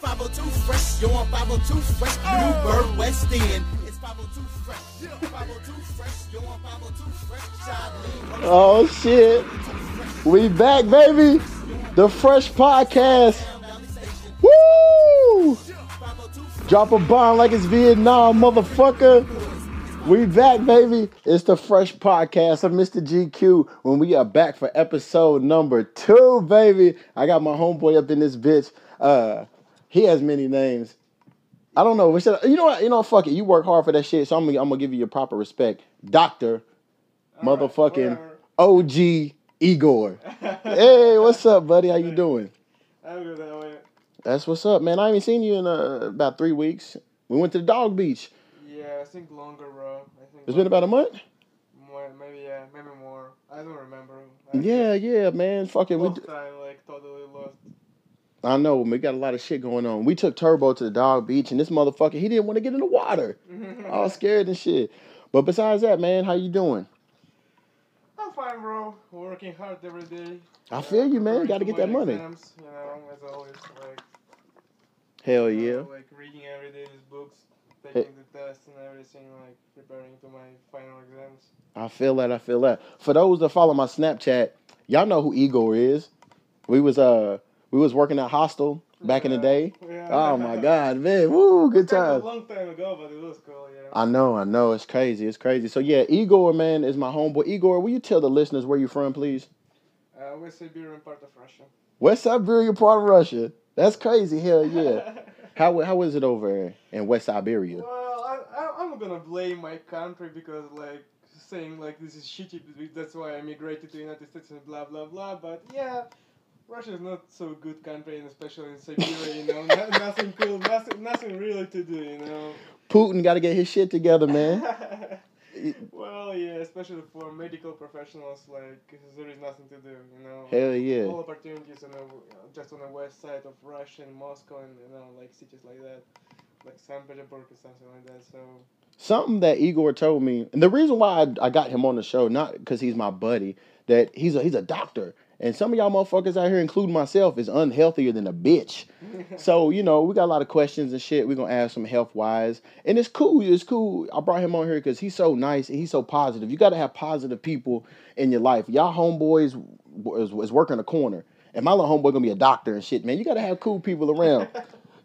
502 fresh, yo, I'm 502 fresh, New Bird West End. It's 502 fresh, 502 fresh, yo, I'm 502 fresh, Oh shit. We back, baby. The Fresh Podcast. Woo! Drop a bomb like it's Vietnam, motherfucker. We back, baby. It's the Fresh Podcast of Mista G'Cue when we are back for episode number two, baby. I got my homeboy up in this bitch. Uh, he has many names. I don't know. Should you know what? You know, fuck it. You work hard for that shit, so I'm gonna, I'm gonna give you your proper respect, Doctor, motherfucking whatever. OG Igor. hey, what's up, buddy? How you doing? I'm good that way. That's what's up, man. I haven't seen you in uh, about three weeks. We went to the dog beach. Yeah, I think longer, bro. I think It's been about a month. more, maybe yeah, maybe more. I don't remember. Yeah, yeah, man. Fucking, we. lost time, like totally lost. I know. We got a lot of shit going on. We took Turbo to the dog beach, and this motherfucker, he didn't want to get in the water. All scared and shit. But besides that, man, how you doing? I'm fine, bro. Working hard every day. I feel you, man. Got to get that money. Exams, you know, as always, like Hell you yeah. know, like reading every day these books, taking the tests and everything, like preparing to my final exams. I feel that. I feel that. For those that follow my Snapchat, y'all know who Igor is. We was uh we was working at Hostel back in the day. yeah. Oh my god, man! Woo, good Kind of times. A long time ago, but it was cool. Yeah. I know, I know. It's crazy. It's crazy. So yeah, Igor, man, is my homeboy. Igor, will you tell the listeners where you're from, please? Uh, West Siberian part of Russia. West Siberia, part of Russia. That's crazy. Hell yeah. how how is it over in West Siberia? Well, I, I, I'm gonna blame my country because, like, saying like this is shitty, that's why I migrated to United States and blah blah blah. But yeah, Russia is not so good country, and especially in Siberia, you know, no, nothing cool, nothing, nothing really to do, you know. Putin got to get his shit together, man. well, yeah, especially for medical professionals, like there is nothing to do, you know. Hell yeah. All opportunities on the, just on the west side of Russia and Moscow and you know like cities like that, like St. Petersburg or something like that. So Something that Igor told me, and the reason why I, I got him on the show, not because he's my buddy, that he's a he's a doctor, and some of y'all motherfuckers out here, including myself, is unhealthier than a bitch. So you know, we got a lot of questions and shit. We're gonna ask some health wise, and it's cool. It's cool. I brought him on here because he's so nice and he's so positive. You got to have positive people in your life. Y'all homeboys is, is working a corner, and my little homeboy gonna be a doctor and shit. Man, you got to have cool people around.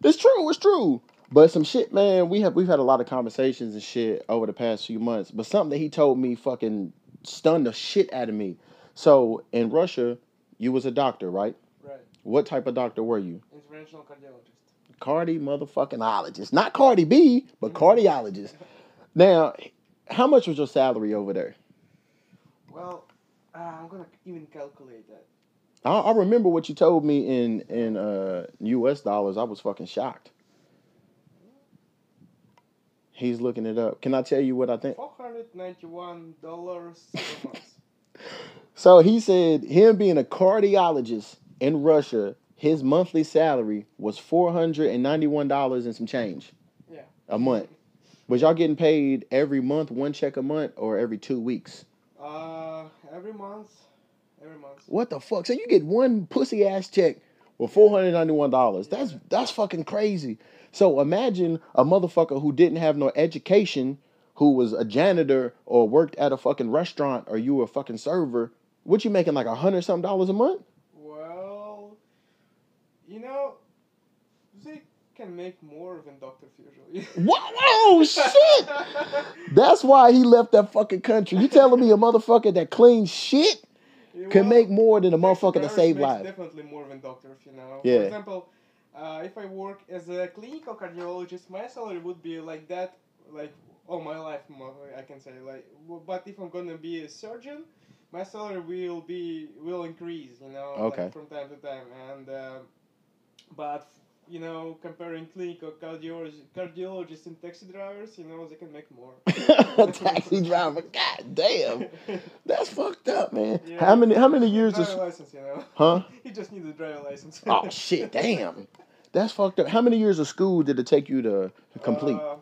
It's true. It's true. But some shit, man. We have we've had a lot of conversations and shit over the past few months. But something that he told me fucking stunned the shit out of me. So in Russia, you was a doctor, right? right, What type of doctor were you? interventional cardiologist. Cardi motherfucking Not Cardi B, but cardiologist. Now, how much was your salary over there? Well, uh, I'm gonna even calculate that. I, I remember what you told me in in uh, U.S. dollars. I was fucking shocked. He's looking it up. Can I tell you what I think? Four hundred ninety-one dollars a month. So he said him being a cardiologist in Russia, his monthly salary was four hundred and ninety-one dollars and some change. Yeah. A month. Was y'all getting paid every month, one check a month, or every two weeks? Uh, every month, every month. What the fuck? So you get one pussy ass check with four hundred ninety-one dollars. That's that's fucking crazy. So imagine a motherfucker who didn't have no education, who was a janitor or worked at a fucking restaurant, or you were a fucking server. What you making like a hundred something dollars a month? Well, you know, they can make more than doctors usually. Whoa, whoa shit! That's why he left that fucking country. You telling me a motherfucker that cleans shit can Well, make more than a motherfucker that save lives? Definitely more than doctors, you know. Yeah. For example, uh, if I work as a clinical cardiologist, my salary would be like that, like all my life. I can say like. But if I'm gonna be a surgeon, my salary will be will increase, you know, Okay. like from time to time. And uh, but you know, comparing clinical cardiologists, cardiologists and taxi drivers, you know, they can make more. Taxi driver, god damn, that's fucked up, man. Yeah. How many how many years driver of license, you know. huh? He just needs a driver license. Oh shit, damn, that's fucked up. How many years of school did it take you to complete? Uh,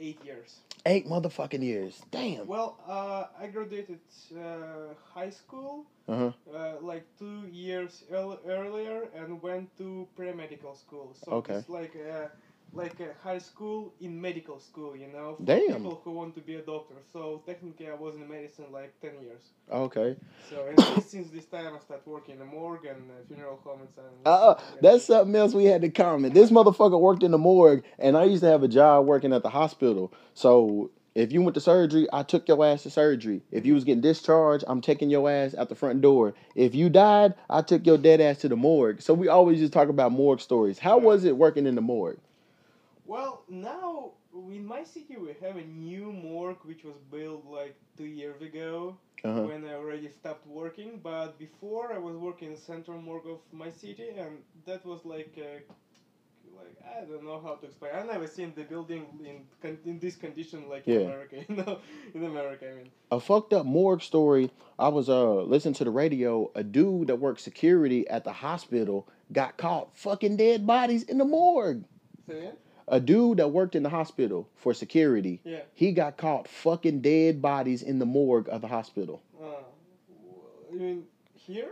eight years. Eight motherfucking years. Damn. Well, uh, I graduated uh, high school Uh huh. uh, like two years earl- earlier and went to pre-medical school. So Okay. it's like a, like a high school in medical school, you know, Damn. people who want to be a doctor. So technically, I was in medicine like ten years. Okay. So and since- this time, I started working in a morgue and a funeral home and so. Uh, that's something else we had to comment. This motherfucker worked in the morgue, and I used to have a job working at the hospital. So if you went to surgery, I took your ass to surgery. If you was getting discharged, I'm taking your ass out the front door. If you died, I took your dead ass to the morgue. So we always just talk about morgue stories. How was it working in the morgue? Well, now in my city we have a new morgue which was built like two years ago Uh-huh. when I already stopped working. But before I was working in the central morgue of my city, and that was like a, like I don't know how to explain. I never seen the building in con- in this condition like in America. You know, in America, I mean. A fucked up morgue story. I was uh listening to the radio. A dude that worked security at the hospital got caught fucking dead bodies in the morgue. Say again? A dude that worked in the hospital for security, Yeah. he got caught fucking dead bodies in the morgue of the hospital. Uh, you mean here?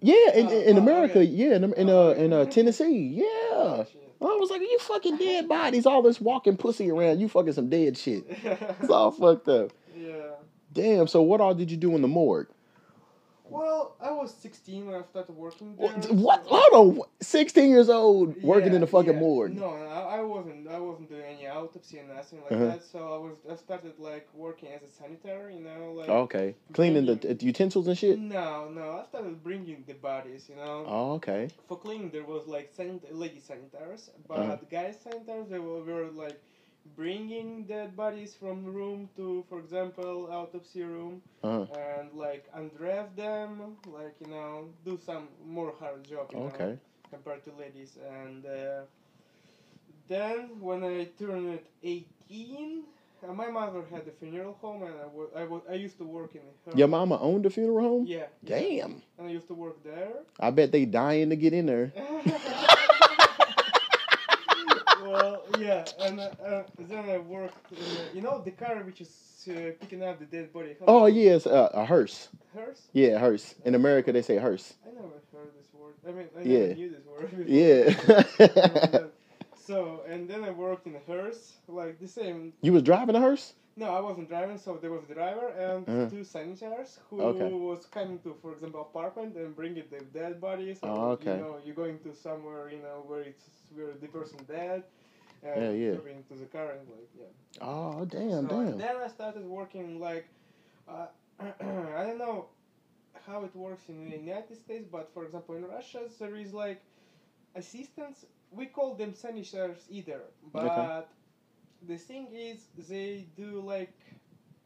Yeah, in, Oh, in oh, America, okay. yeah, in, in Oh, uh in uh. Tennessee, yeah. Oh. I was like, you fucking dead bodies, all this walking pussy around, you fucking some dead shit. It's all fucked up. yeah. Damn. So what all did you do in the morgue? Well, I was 16 when I started working What? there. what? so- Hold on. Sixteen years old, working in the fucking yeah. morgue. No, I, I wasn't. I wasn't doing any autopsy and nothing like Uh-huh. that. So I was. I started like working as a sanitary. You know, like. Okay, cleaning the the utensils and shit. No, no. I started bringing the bodies. You know. Oh, okay. For cleaning, there was like sanit- lady sanitaries, but Uh-huh. guys sanitaries they were, were like bringing dead bodies from room to, for example, autopsy room, Uh-huh. and like undress them, like you know, do some more hard job. You know Okay. compared to ladies. And uh, then when I turned 18, uh, my mother had a funeral home, and I wa- I wa- I used to work in her. Your mama owned a funeral home. Yeah. yeah. Damn. And I used to work there. I bet they dying to get in there. well, yeah, and uh, uh, then I worked. In, uh, you know the car which is uh, picking up the dead body. how Oh yes, uh, a hearse. Hearse? Yeah, hearse. In America, they say hearse. I never heard this word. I mean, I Yeah. never knew this word. before. Yeah. so and then I worked in a hearse, like the same you was driving a hearse? No, I wasn't driving, so there was a driver and Uh-huh. two sanitaries who Okay. was coming to, for example, apartment and bringing the dead bodies. Oh, okay. You know, you're going to somewhere, you know, where it's where the person dead. And Yeah, yeah. To the car and like yeah. Oh damn, so damn. then I started working like, uh, I don't know how it works in the United States, but for example in Russia there is like assistants. We call them sanitaries either, but the thing is they do like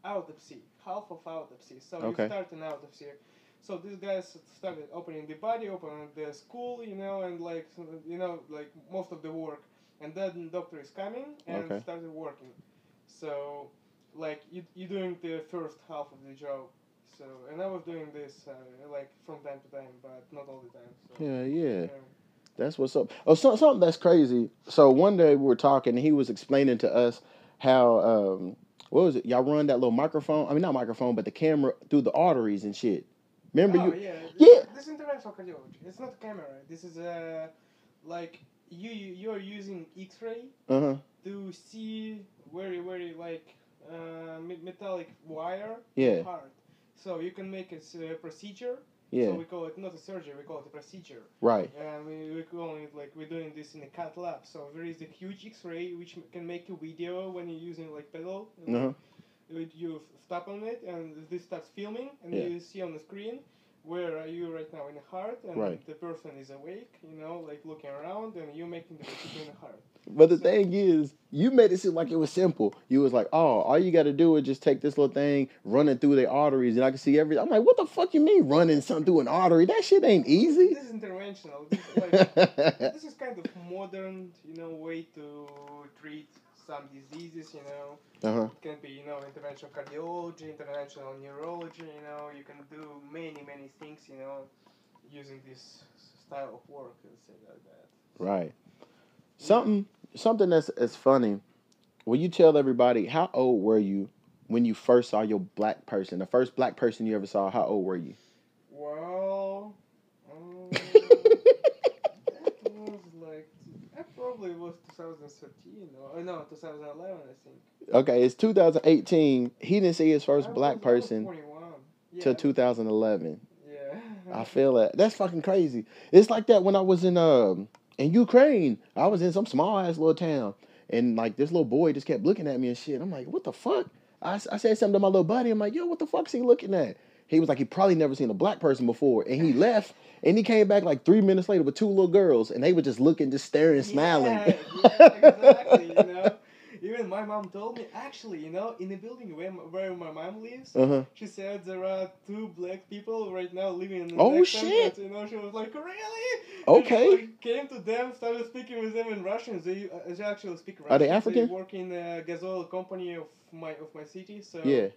autopsy, half of autopsy. So Okay. you start an autopsy. So these guys started opening the body, opening the school, you know, and like you know, like most of the work. And then doctor is coming and Okay. started working. So like you you doing the first half of the job. So and I was doing this uh, like from time to time, but not all the time. So, Yeah, yeah. yeah. That's what's up. Oh, so, something that's crazy. So one day we were talking, and he was explaining to us how um, what was it? Y'all run that little microphone. I mean, not microphone, but the camera through the arteries and shit. Remember oh, you? yeah. Yeah. This, this interventional cardiology. It's not a camera. This is uh, like you you are using X-ray Uh huh. to see very very like uh, metallic wire Yeah. So you can make a uh, procedure. So we call it not a surgery. We call it a procedure. Right. And we we call it like we're doing this in a cath lab. So there is a huge X-ray which can make a video when you're using like pedal. Uh huh. You, you stop on it and this starts filming and Yeah. you see on the screen where are you right now in the heart and Right. the person is awake you know like looking around and you making the procedure in the heart But the thing is, you made it seem like it was simple. You was like, oh, all you got to do is just take this little thing, run it through the arteries, and I can see everything. I'm like, what the fuck you mean running something through an artery? That shit ain't easy. this is interventional this is, like, this is kind of modern you know way to treat some diseases you know uh huh. it can be you know interventional cardiology interventional neurology you know you can do many many things you know using this style of work let's say like that Right. Something something that's that's funny, will you tell everybody how old were you when you first saw your black person? The first black person you ever saw. How old were you? Well, um, that was like probably was 2013 or no 2011 I think. Okay, it's 2018. He didn't see his first I black was- I was person Yeah, till 2011. Yeah. I feel that. That's fucking crazy. It's like that when I was in um in Ukraine. I was in some small ass little town, and like this little boy just kept looking at me and shit. I'm like, what the fuck? I, I said something to my little buddy. I'm like, yo, what the fuck's he looking at? He was like, he probably never seen a black person before, and he left. And he came back like three minutes later with two little girls, and they were just looking, just staring, smiling. Yeah, yeah, exactly. You know, even my mom told me actually, you know, in the building where m- where my mom lives, uh huh. she said there are two black people right now living in the Oh, shit. sentence, You know, she was like, really? Okay. She, like, came to them, started speaking with them in Russian. They, uh, they actually speak Russian. Are they African? They work in a gas oil company of my of my city. So Yeah.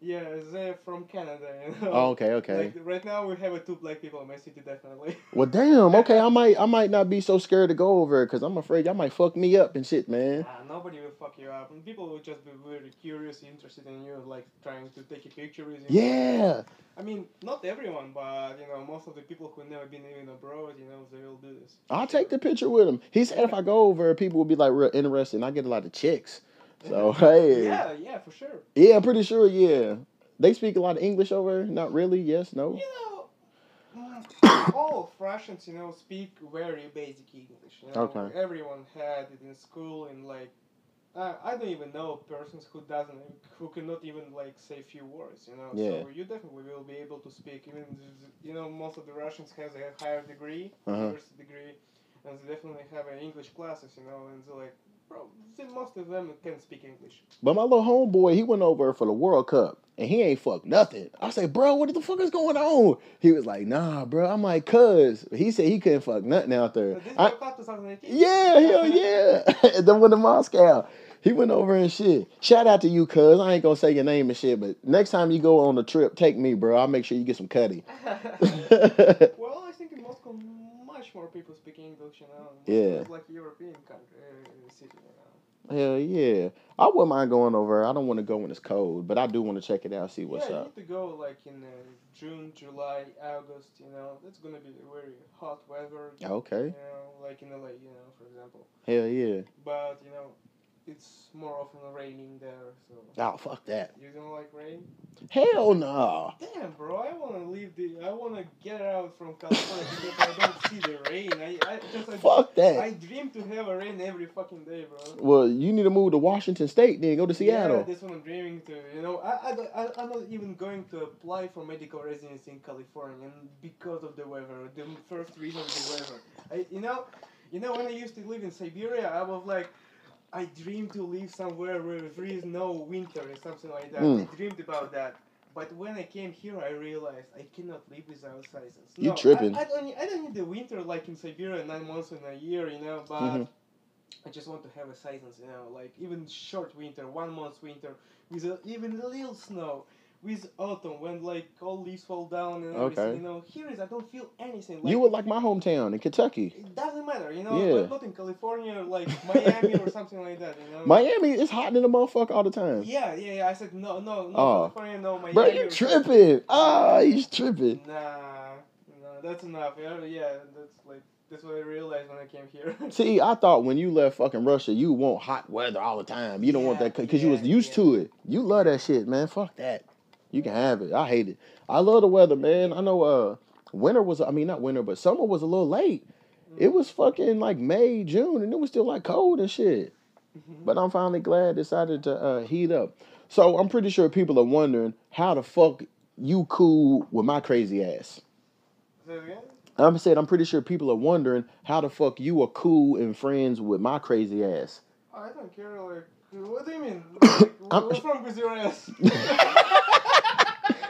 Yeah, they're from Canada. You know. Oh, okay, okay. Like right now, we have uh, two black people in my city, definitely. Well, damn. Okay, I might, I might not be so scared to go over because I'm afraid y'all might fuck me up and shit, man. Ah, nobody will fuck you up, and people will just be very curious, interested in you, like trying to take a picture with you. Yeah. I mean, not everyone, but you know, most of the people who never been even abroad, you know, they will do this. I'll take the picture with him. He said if I go over, people will be like real interested, and I get a lot of chicks. So hey, Yeah, yeah, for sure. yeah, I'm pretty sure. Yeah, they speak a lot of English over. Not really. Yes. No. You know, mm, all of Russians, you know, speak very basic English. You know? Okay. Everyone had it in school, and like, uh, I don't even know persons who doesn't, who cannot even like say few words. You know. Yeah. So you definitely will be able to speak. Even you know, most of the Russians have a higher degree, Uh-huh. university degree, and they definitely have uh, English classes. You know, and they're like. Bro, most of them can speak English. But my little homeboy, he went over for the World Cup, and he ain't fuck nothing. I say, bro, what the fuck is going on? He was like, nah, bro. I'm like, cuz. He said he couldn't fuck nothing out there. This I- World Cup 2018. Yeah, hell yeah. then went to Moscow. He went over and shit. Shout out to you, cuz. I ain't gonna say your name and shit, but next time you go on a trip, take me, bro. I'll make sure you get some cutty. well, I think in Moscow, much more people speak English, you know. Yeah. It's like European country, uh, city, you know. hell yeah. I wouldn't mind going over. I don't want to go when it's cold, but I do want to check it out, see what's yeah, up. you need to go like in uh, June, July, August, you know. It's gonna be very hot weather. Okay. You know, like in LA, you know, for example. Hell yeah. But, you know, it's more often raining there, so. Oh, fuck that. You don't like rain? Hell no. Damn, bro! I wanna leave the. I wanna get out from California because I don't see the rain. I, I just. I, Fuck that. I dream to have a rain every fucking day, bro. Well, you need to move to Washington State, then go to Seattle. Yeah, that's what I'm dreaming to. You know, I, I, I I'm not even going to apply for medical residency in California, and because of the weather, the first reason the weather. I, you know, you know, when I used to live in Siberia, I was like, I dreamed to live somewhere where there is no winter or something like that. Mm. I dreamed about that. But when I came here, I realized I cannot live without seasons. You no, tripping. I, I don't. Need, I don't need the winter like in Siberia, nine months in a year. You know, but Mhm. I just want to have a seasons. You know, like even short winter, one month winter with a, even a little snow. With autumn, when like all leaves fall down and everything, Okay. you know, here is I don't feel anything. Like, You would like my hometown in Kentucky. it doesn't matter, you know, Yeah. but not in California, like Miami or something like that, you know. Miami is hot in the motherfucker all the time. Yeah, yeah, yeah. I said no, no, no. Oh. California, no Miami. Bro, you tripping. Ah, he's tripping. Nah, no, that's enough. Yeah, yeah, that's like that's what I realized when I came here. See, I thought when you left fucking Russia, you want hot weather all the time. You don't want that because you was used yeah. to it. You love that shit, man. Fuck that. You can have it. I hate it. I love the weather, man. I know uh winter was I mean not winter, but summer was a little late. It was fucking like May, June, and it was still like cold and shit. Mhm. But I'm finally glad it decided to uh, heat up. So I'm pretty sure people are wondering how the fuck you cool with my crazy ass. Say it again? I'm saying I'm pretty sure people are wondering how the fuck you are cool and friends with my crazy ass. I don't care. Like, what do you mean? Like, what's wrong with your ass?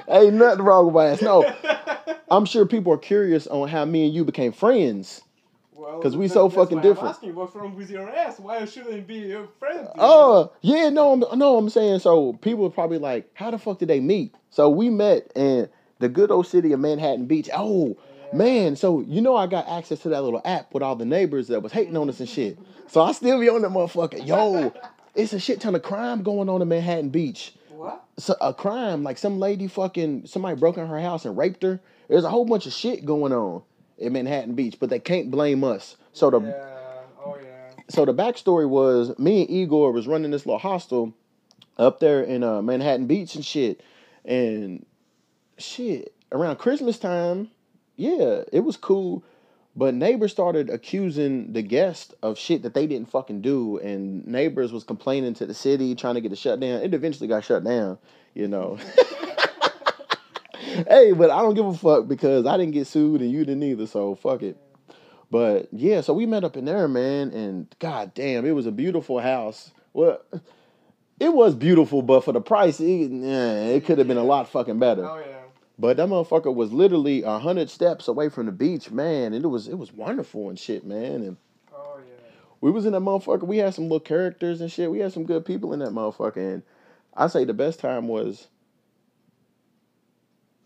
Ain't nothing wrong with my ass. No, I'm sure people are curious on how me and you became friends. Well, 'Cause we so fucking different. I'm asking what's wrong with your ass. Why shouldn't it be your friend? Oh, yeah, no, I'm, no, I'm saying so. People are probably like, how the fuck did they meet? So we met in the good old city of Manhattan Beach. Oh, man, so you know I got access to that little app with all the neighbors that was hating on us and shit. So I still be on that motherfucker. Yo, It's a shit ton of crime going on in Manhattan Beach. What? So, a crime like some lady fucking somebody broke in her house and raped her. There's a whole bunch of shit going on in Manhattan Beach, but they can't blame us. So the Yeah. Oh yeah. so the backstory was me and Igor was running this little hostel up there in uh, Manhattan Beach and shit, and shit around Christmas time, yeah, it was cool. But neighbors started accusing the guests of shit that they didn't fucking do, and neighbors was complaining to the city, trying to get it shut down. It eventually got shut down, you know. hey, but I don't give a fuck because I didn't get sued and you didn't either, so fuck it. But yeah, so we met up in there, man, and god damn, it was a beautiful house. Well, it was beautiful, but for the price, it, it could have been a lot fucking better. Oh yeah. But that motherfucker was literally a hundred steps away from the beach, man, and it was it was wonderful and shit, man. And Oh yeah. we was in that motherfucker. We had some little characters and shit. We had some good people in that motherfucker. And I say the best time was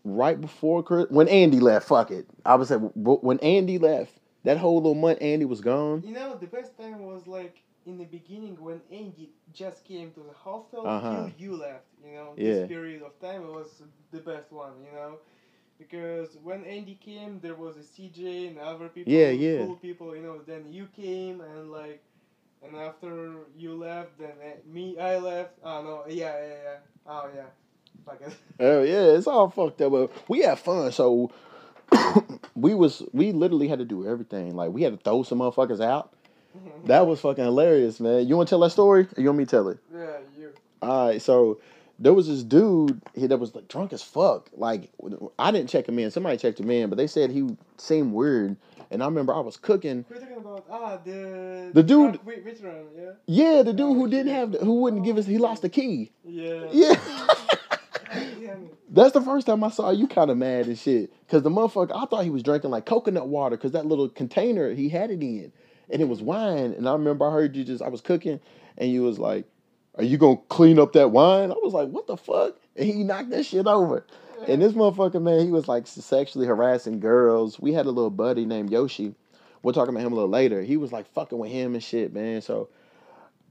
right before Chris, when Andy left. Fuck it. I would say when Andy left, that whole little month Andy was gone. You know, the best thing was like in the beginning when Andy just came to the hostel Uh-huh. till you left. You know, Yeah. this period of time it was the best one. You know, because when Andy came, there was a CJ and other people, Yeah, yeah. cool people. You know, then you came and like. And after you left, then uh, me, I left. Oh no, yeah, yeah, yeah. Oh yeah, fuck it. Oh yeah, it's all fucked up. But we had fun, so we was we literally had to do everything. Like we had to throw some motherfuckers out. That was fucking hilarious, man. You want to tell that story? Or you want me to tell it? yeah, you. All right, so there was this dude he that was like drunk as fuck. Like I didn't check him in. Somebody checked him in, but they said he seemed weird. And I remember I was cooking. We're talking about ah the The dude- veteran, yeah. Yeah, the dude who didn't have, the, who wouldn't give us, he lost the key. Yeah. Yeah. That's the first time I saw you kind of mad and shit. Cause the motherfucker, I thought he was drinking like coconut water, cause that little container he had it in, and it was wine. And I remember I heard you just, I was cooking, and you was like, "Are you gonna clean up that wine?" I was like, "What the fuck?" And he knocked that shit over. And this motherfucker, man, he was like sexually harassing girls. We had a little buddy named Yoshi. We'll talk about him a little later. He was like fucking with him and shit, man. So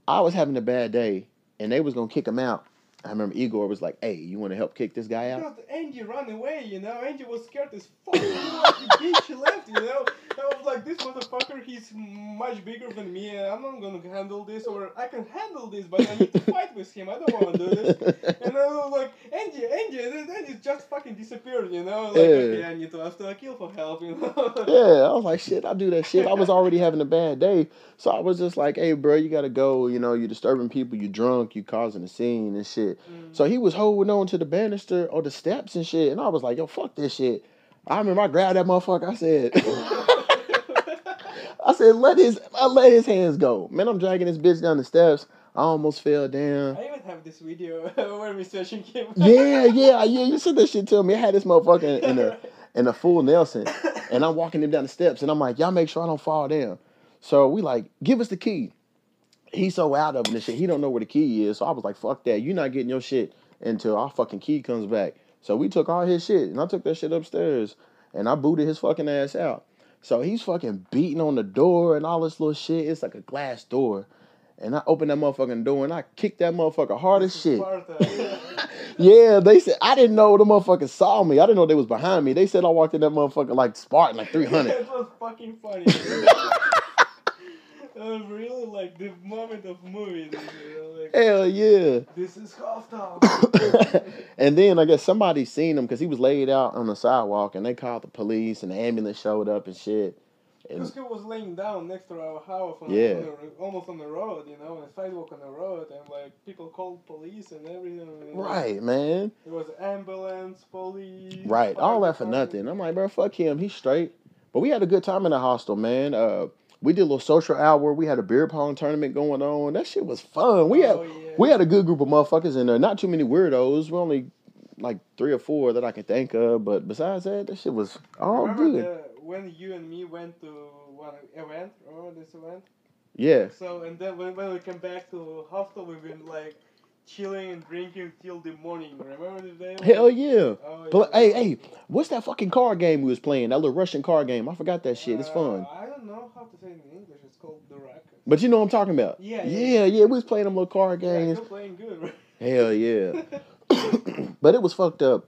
I was having a bad day, and they was gonna kick him out. I remember Igor was like, "Hey, you want to help kick this guy out?" Because Andy ran away, you know. Angie was scared as fuck. He was the bitch left, you know. I was like, this motherfucker, he's much bigger than me. and I'm not gonna handle this, or I can handle this, but I need to fight with him. I don't wanna do this. And I was like, "Angie, Angie," and then Andy just fucking disappeared, you know. Like, Yeah. okay, I need to ask to kill for help, you know. Yeah, I was like, shit, I do that shit. I was already having a bad day. So I was just like, hey, bro, you got to go. You know, you're disturbing people. You're drunk. You're causing a scene and shit. Mm. So he was holding on to the banister or the steps and shit. And I was like, yo, fuck this shit. I remember I grabbed that motherfucker. I said, I said, let his, I let his hands go. Man, I'm dragging this bitch down the steps. I almost fell down. I even have this video where we searching him. Yeah, yeah, yeah. You said that shit to me. I had this motherfucker in a in a full Nelson, and I'm walking him down the steps, and I'm like, y'all make sure I don't fall down. So we like, give us the key. He's so out of it and shit. He don't know where the key is. So I was like, fuck that. You're not getting your shit until our fucking key comes back. So we took all his shit, and I took that shit upstairs, and I booted his fucking ass out. So he's fucking beating on the door and all this little shit. It's like a glass door. And I opened that motherfucking door and I kicked that motherfucker hard as shit. Yeah, they said I didn't know the motherfucker saw me. I didn't know they was behind me. They said I walked in that motherfucker like Spartan, like three hundred. it was fucking funny. really like the moment of movie. You know, like, Hell yeah! this is hostile. and then I guess somebody seen him because he was laid out on the sidewalk, and they called the police, and the ambulance showed up and shit. This kid was laying down next to our house, on, Yeah. the, almost on the road, you know, on the sidewalk on the road, and like people called police and everything. you know. right, man, It was ambulance, police. right, all that for nothing. I'm like, bro, fuck him. He's straight. But we had a good time in the hostel, man. Uh, we did a little social hour. We had a beer pong tournament going on. That shit was fun. We had Oh, yeah. we had a good group of motherfuckers in there. Not too many weirdos. We only like three or four that I can think of. But besides that, that shit was all Remember good. the, when you and me went to one event? Remember this event? Yeah. So and then when, when we came back to hostel, we've been like chilling and drinking till the morning. Remember the day? Hell yeah. Oh, But yeah. hey, hey, what's that fucking card game we was playing? That little Russian card game. I forgot that shit. It's fun. Uh, I don't know how to say it in English. It's called Durak. But you know what I'm talking about. Yeah, Yeah, yeah. yeah. We was playing them little card Yeah, games. you're playing good. right? Hell yeah. but it was fucked up.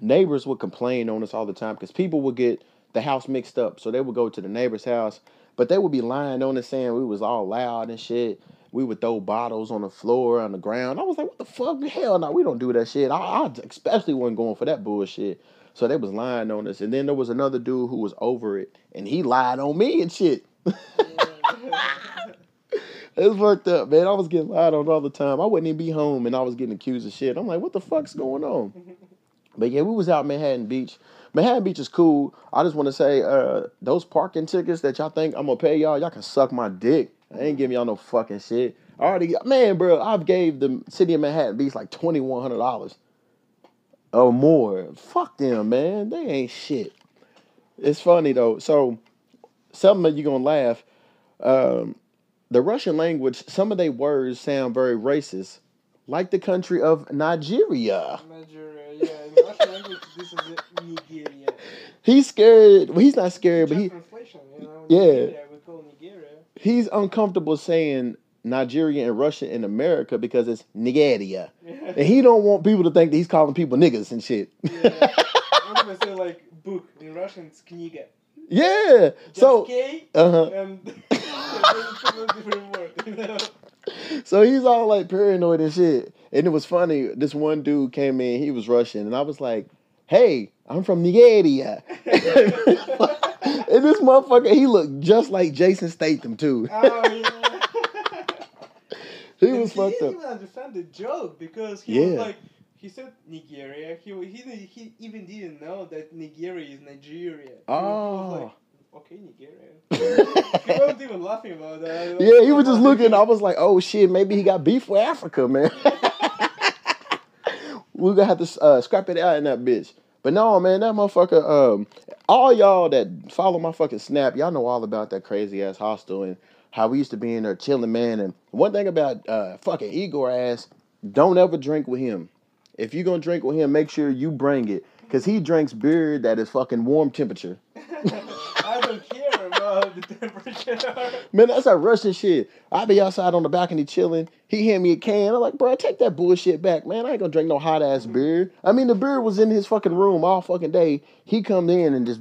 Neighbors would complain on us all the time because people would get the house mixed up. So they would go to the neighbor's house, but they would be lying on us saying we was all loud and shit. We would throw bottles on the floor, on the ground. I was like, what the fuck? Hell no, we don't do that shit. I, I especially wasn't going for that bullshit. So they was lying on us. And then there was another dude who was over it, and he lied on me and shit. It was fucked up, man. I was getting lied on all the time. I wouldn't even be home, and I was getting accused of shit. I'm like, what the fuck's going on? But yeah, we was out Manhattan Beach. Manhattan Beach is cool. I just want to say, uh, those parking tickets that y'all think I'm gonna pay y'all, y'all can suck my dick. I ain't giving y'all no fucking shit. I already, man, bro. I've gave the city of Manhattan Beach like twenty one hundred dollars or more. Fuck them, man. They ain't shit. It's funny though. So something that you gonna laugh. Um, the Russian language, some of their words sound very racist, like the country of Nigeria. Nigeria, yeah. In Russian language, this is Nigeria. He's scared. Well, he's not scared, but he translation, you know. Yeah. Nigeria, we call Nigeria. He's uncomfortable saying Nigeria and Russia in America because it's Nigeria, and he don't want people to think that he's calling people niggas and shit. yeah. I'm gonna say like book in Russian? It's kniga. yeah. Just So K uh huh. and then it's a different word. You know? So he's all like paranoid and shit. And it was funny. This one dude came in. He was Russian, and I was like, "Hey, I'm from Nigeria." and this motherfucker, he looked just like Jason Statham too. Oh, yeah. He And was he fucked didn't up. even understand the joke because he was like, he said Nigeria. He he he even didn't know that Nigeria is Nigeria. Oh. okay, Nigeria. he wasn't even laughing about that. Yeah, he was just looking. I was like, "Oh shit, maybe he got beef with Africa, man." We're gonna have to uh, scrap it out in that bitch. But no, man, that motherfucker. Um, all y'all that follow my fucking snap, y'all know all about that crazy ass hostel and how we used to be in there chilling, man. And one thing about uh, fucking Igor ass, don't ever drink with him. If you're gonna drink with him, make sure you bring it, cause he drinks beer that is fucking warm temperature. I don't care about the temperature. Man, that's that Russian shit. I be outside on the balcony chilling. He hand me a can. I'm like, bro, take that bullshit back, man. I ain't gonna drink no hot ass beer. I mean, the beer was in his fucking room all fucking day. He come in and just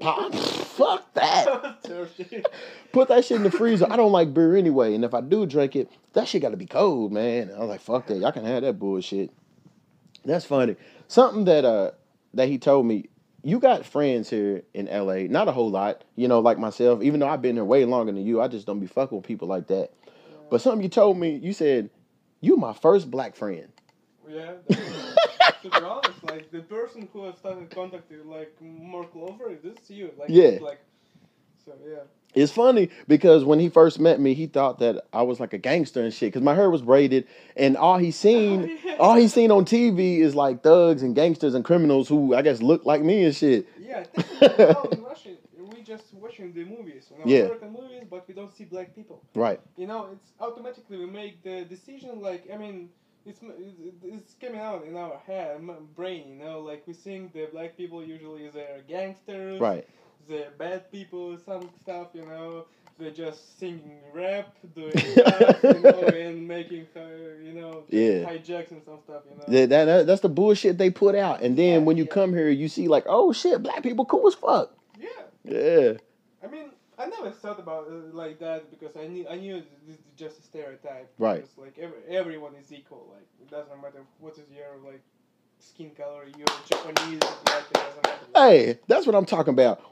pop. Fuck that. Put that shit in the freezer. I don't like beer anyway, and if I do drink it, that shit got to be cold, man. I was like, fuck that. Y'all can have that bullshit. That's funny. Something that uh that he told me. You got friends here in LA, not a whole lot, you know, like myself. Even though I've been here way longer than you, I just don't be fucking with people like that. But something you told me, you said, "You my first black friend." Yeah. to be honest, like the person who has started contacting like more closer, this is you. Like Yeah. Like. So yeah. It's funny because when he first met me, he thought that I was like a gangster and shit. Because my hair was braided, and all he seen, Oh, yeah. all he seen on TV is like thugs and gangsters and criminals who I guess look like me and shit. Yeah, technically now in Russia, we just watching the movies, you know, Yeah. American movies, but we don't see black people. Right. You know, it's automatically we make the decision. Like, I mean, it's it's- coming out in our head, brain. You know, like we think the black people usually they're uh, gangsters, Right. They're bad people, some stuff. You know, they're just singing rap, doing stuff, you know, and making you know Yeah. hijacks and some stuff. You know. That, that, that- that's the bullshit they put out. And then Yeah, when you yeah. come here, you see like, oh shit, black people cool as fuck. yeah. Yeah. I mean, I never thought about it like that because I knew I knew this is just a stereotype. Right. Because, like every, everyone is equal. Like it doesn't matter what is your like skin color. You're Japanese, black. It doesn't matter. Hey, that's what I'm talking about.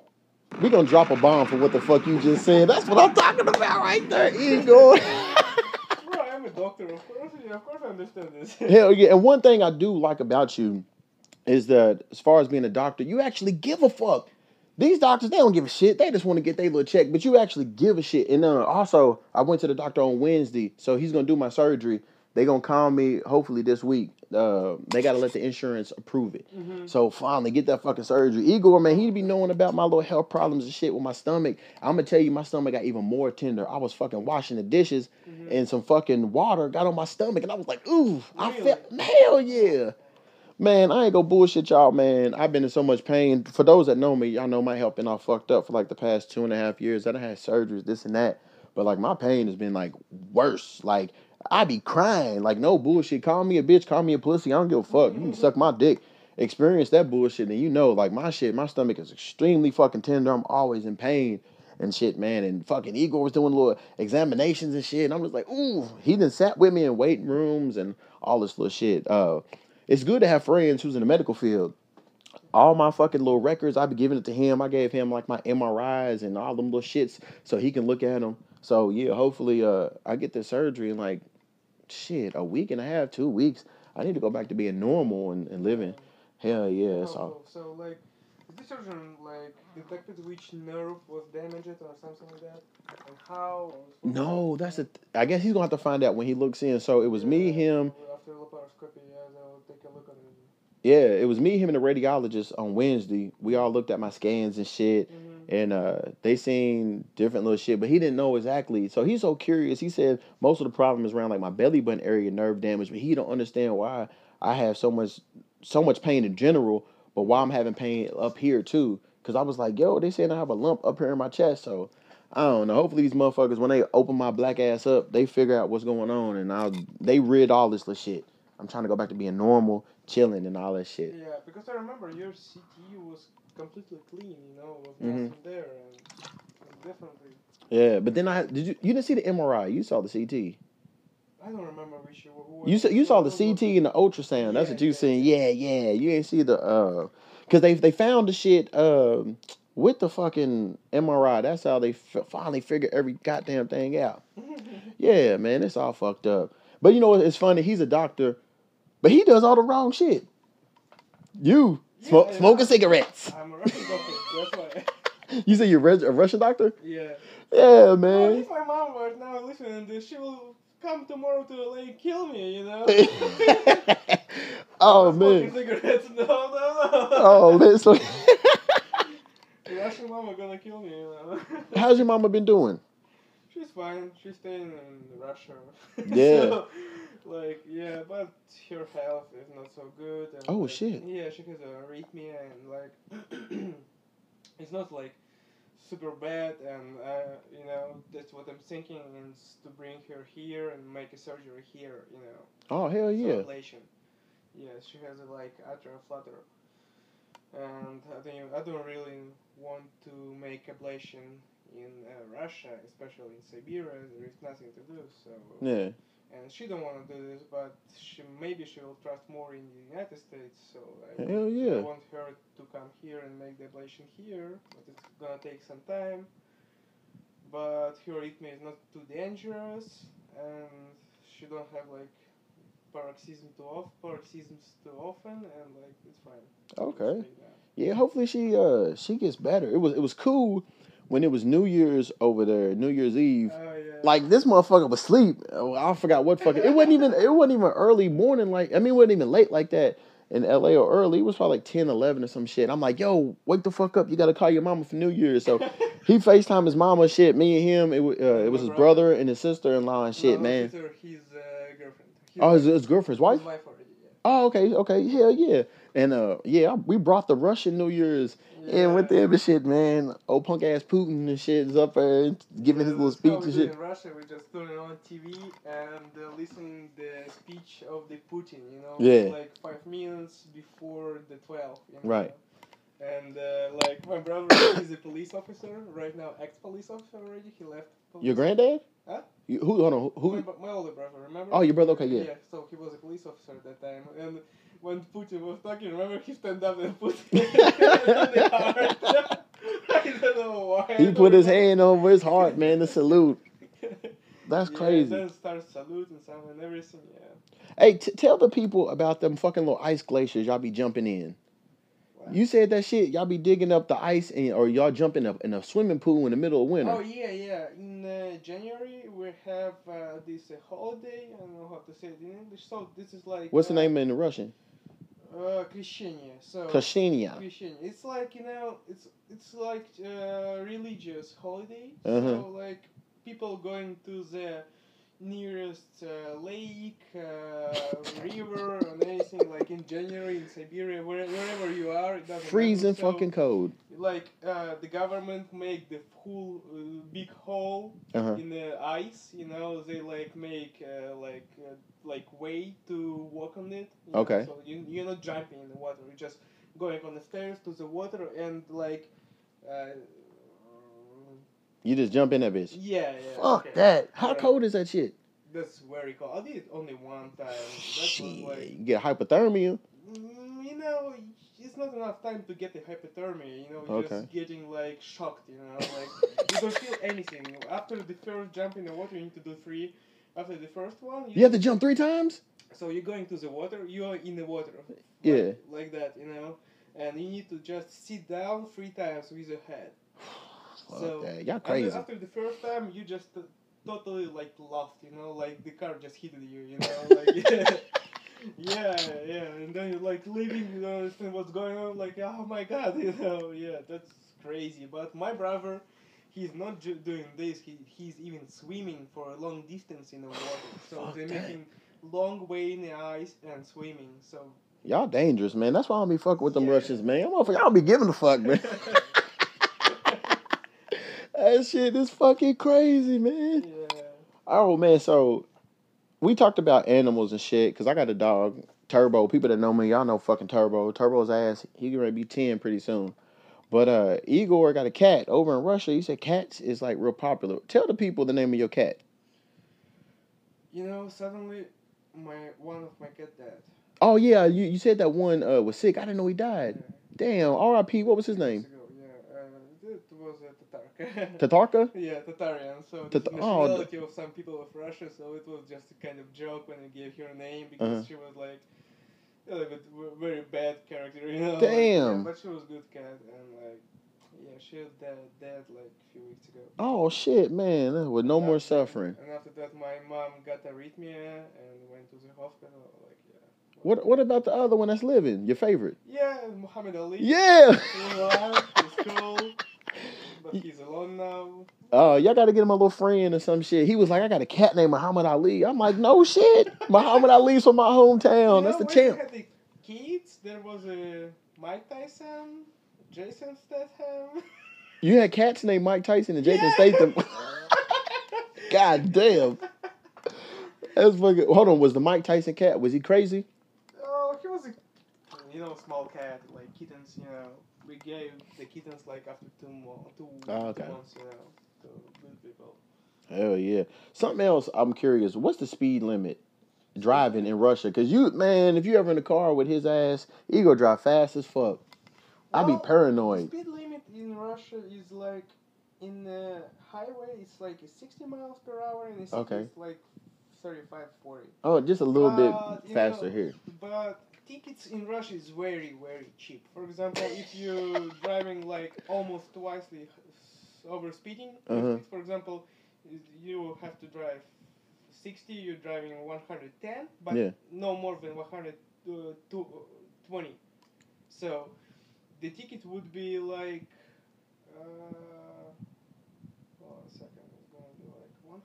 We gonna drop a bomb for what the fuck you just said. That's what I'm talking about right there. Bro, I'm a doctor. Of course, yeah, of course, I understand this. Hell yeah. And one thing I do like about you is that as far as being a doctor, you actually give a fuck. These doctors, they don't give a shit. They just want to get their little check, but you actually give a shit. And uh, also, I went to the doctor on Wednesday, so he's gonna do my surgery. They gonna call me hopefully this week. Uh, they gotta let the insurance approve it. Mhm. So finally get that fucking surgery. Igor, man, he'd be knowing about my little health problems and shit with my stomach. I'm gonna tell you, my stomach got even more tender. I was fucking washing the dishes Mhm. and some fucking water got on my stomach, and I was like, ooh, I Really? felt hell yeah. Man, I ain't gonna bullshit y'all, man. I've been in so much pain. For those that know me, y'all know my health been all fucked up for like the past two and a half years. I done had surgeries, this and that. But like my pain has been like worse. Like I be crying. Like no bullshit. Call me a bitch, call me a pussy. I don't give a fuck. You can suck my dick. Experience that bullshit, and you know, like my shit, my stomach is extremely fucking tender. I'm always in pain and shit, man. And fucking Igor was doing little examinations and shit. And I'm just like, ooh, he done sat with me in waiting rooms and all this little shit. Uh, it's good to have friends who's in the medical field. All my fucking little records, I be giving it to him. I gave him like my MRIs and all them little shits so he can look at them. So yeah, hopefully, uh, I get this surgery in like, shit, a week and a half, two weeks. I need to go back to being normal and, and living. Hell yeah, Oh, so. cool. so like, did the surgeon like detected which nerve was damaged or something like that, and how? No, that's I guess he's gonna have to find out when he looks in. So it was me, him. After laparoscopy, yeah, they'll take a look at it. Yeah, it was me, him, and the radiologist on Wednesday. We all looked at my scans and shit, Mhm. And uh, they seen different little shit, but he didn't know exactly. So he's so curious. He said most of the problem is around like my belly button area nerve damage, but he don't understand why I have so much, so much pain in general, but why I'm having pain up here too. Cause I was like, yo, they saying I have a lump up here in my chest, so. I don't know. Hopefully these motherfuckers, when they open my black ass up, they figure out what's going on, and I'll they rid all this little shit. I'm trying to go back to being normal, chilling, and all that shit. Yeah, because I remember your CT was completely clean, you know, was Mhm. nothing there, definitely. Yeah, but then I did you you didn't see the MRI, you saw the CT. I don't remember which you. You saw you saw the CT and the ultrasound. That's what you yeah. seen. Yeah, yeah. You ain't see the uh, cause they they found the shit um with the fucking MRI. That's how they f- finally figured every goddamn thing out. Yeah, man, it's all fucked up. But you know what? It's funny. He's a doctor, but he does all the wrong shit. You smoke, Yeah, smoking yeah. cigarettes. I'm a Russian doctor. That's why. You say you're a Russian doctor? yeah. Yeah, Well, man. if my mom were now listening to this, she will come tomorrow to like kill me, you know. oh man. Smoking. Cigarettes. No, no, no. Oh The Russian mama gonna kill me, you know. how's your mama been doing? She's fine. She's staying in Russia. Yeah. so, like, yeah, but her health is not so good. And, Oh, like, shit. Yeah, she has a arrhythmia and like, it's not like super bad. And uh, you know, that's what I'm thinking is to bring her here and make a surgery here. You know. Oh hell yeah. ablation. Yeah, she has a like atrial flutter. And I think I don't really want to make ablation in uh, Russia, especially in Siberia. There is nothing to do. So Yeah. And she don't want to do this, but she maybe she will trust more in the United States. So I, Hell yeah. I want her to come here and make the ablation here, but it's gonna take some time. But her arrhythmia is not too dangerous, and she don't have like paroxysm too off paroxysms too often, and like it's fine. Okay. It's like that. Yeah, hopefully she uh she gets better. It was it was cool when it was New Year's over there, New Year's Eve. Oh yeah. Like this motherfucker was asleep. Oh, I forgot what fucking. It wasn't even. It wasn't even early morning. Like I mean, it wasn't even late like that in L.A. or early. It was probably like 10, 11 or some shit. I'm like, yo, wake the fuck up. You got to call your mama for New Year's. So he Facetime his mama. Shit, me and him. It uh, it was his brother and his sister in law and shit, no, man. His, his uh, girlfriend. His Oh, his, his girlfriend's wife. Wife. Oh, okay, okay, hell yeah. And uh, yeah, we brought the Russian New Year's in with them and shit, man. Old punk ass Putin and shit is up there and giving his little speech and shit. In Russia, we just turn it on TV and uh, listen the speech of the Putin. You know, Yeah. like five minutes before the twelve. You know? Right. And uh, like my brother is a police officer right now, ex-police officer already. He left. Police. Your granddad? Huh? You, who? Hold on. Who? My, my older brother, remember? Oh, your brother. Okay, yeah. Yeah, so he was a police officer at that time. And when Putin was talking, remember he stand up and put on the heart. I don't know why. He put his hand over his heart, man, to salute. That's Yeah, crazy. Then start saluting some and everything. Yeah. Hey, t- tell the people about them fucking little ice glaciers y'all be jumping in. You said that shit. Y'all be digging up the ice, and or y'all jumping up in a swimming pool in the middle of winter. Oh yeah, yeah. In uh, January we have uh, this uh, holiday. I don't know how to say it in English. So this is like. What's the uh, name in Russian? Uh, Krishenia. So Krishenia. Krishenia. It's like you know, it's it's like uh, religious holiday. Uh-huh. So like people going to the nearest uh, lake, uh, river, or anything like in January in Siberia, where, wherever you are, it doesn't Freezing. So, fucking cold. Like uh, the government make the full uh, big hole Uh-huh. in the ice. You know, they like make uh, like uh, like way to walk on it. you know, Okay. So you you're not jumping in the water. You're just going on the stairs to the water and like. You just jump in that bitch. yeah, yeah. Fuck okay. that. How Alright. cold is that shit? That's very cold. I did it only one time. That Shit. was like, You get hypothermia. mm, you know, it's not enough time to get the hypothermia. You know, you're Okay. just getting like shocked. You know, like you don't feel anything. After the first jump in the water, you need to do three. After the first one, You have to jump three times? so you're going to the water. You are in the water. like- Yeah. Like that, you know, and you need to just sit down three times with your head. So, that. Y'all After- crazy. After, the first time, you just uh, totally like lost, you know, like the car just hit you, you know, like yeah, yeah, and then you're like leaving, you don't understand what's going on, like oh my god, you know, yeah, that's crazy. But my brother, he's not ju- doing this; he he's even swimming for a long distance in the water. So Fuck they're that. making long way in the ice and swimming. So Y'all dangerous, man. That's why I don't be fucking with them Yeah. Russians, man. I'm I don't be giving a fuck, man. That shit is fucking crazy, man. yeah, Oh man, so we talked about animals and shit because I got a dog, Turbo. People that know me, y'all know fucking Turbo. Turbo's ass, he gonna be ten pretty soon. But uh, Igor got a cat over in Russia. He said cats is like real popular. Tell the people the name of your cat. you know, suddenly my one of my cat died. Oh yeah, you, you said that one uh, was sick. I didn't know he died. Damn. R.I.P. What was his name? Yeah, uh, it was. Tatarka. yeah, Tatarian. So Tat- the oh, nationality of some people of Russia. So it was just a kind of joke when I gave her a name because Uh-huh. she was like a little bit very bad character, you know. like, Damn. yeah, but she was good cat and like yeah, she was dead, dead like a few weeks ago. Oh shit, man. With no And more after- suffering. And after that, my mom got arrhythmia and went to the hospital. Like yeah. What What about the other one that's living? Your favorite? Yeah, Muhammad Ali. Yeah. He's alive. He's cool. But he's alone now. Oh, y'all got to get him a little friend or some shit. He was like, I got a cat named Muhammad Ali. I'm like, no shit. Muhammad Ali's from my hometown. You That's know, the champ. the kids, there was a Mike Tyson, Jason Statham. You had cats named Mike Tyson and Jason Yeah. Statham. God damn. That's fucking. Hold on. Was the Mike Tyson cat? Was he crazy? Oh, he was a, you know, small cat, like kittens. You know, we gave the kittens like after two more, two, Oh, okay. two months. You know, to good people. Hell yeah. Something else. I'm curious. What's the speed limit driving in Russia? Cause you, man, if you ever in a car with his ass, he go drive fast as fuck. I'd be paranoid. The speed limit in Russia is like in the highway, it's like 60 miles per hour, and city Okay. it's like 35, 40. Oh, just a little But, bit faster know, here. But tickets in Russia is very, very cheap. For example, if you're driving like almost twice the over speeding, Uh-huh. for example, you have to drive 60, you're driving 110, but Yeah. no more than 120. So the ticket would be like, uh, hold on a second, it's gonna be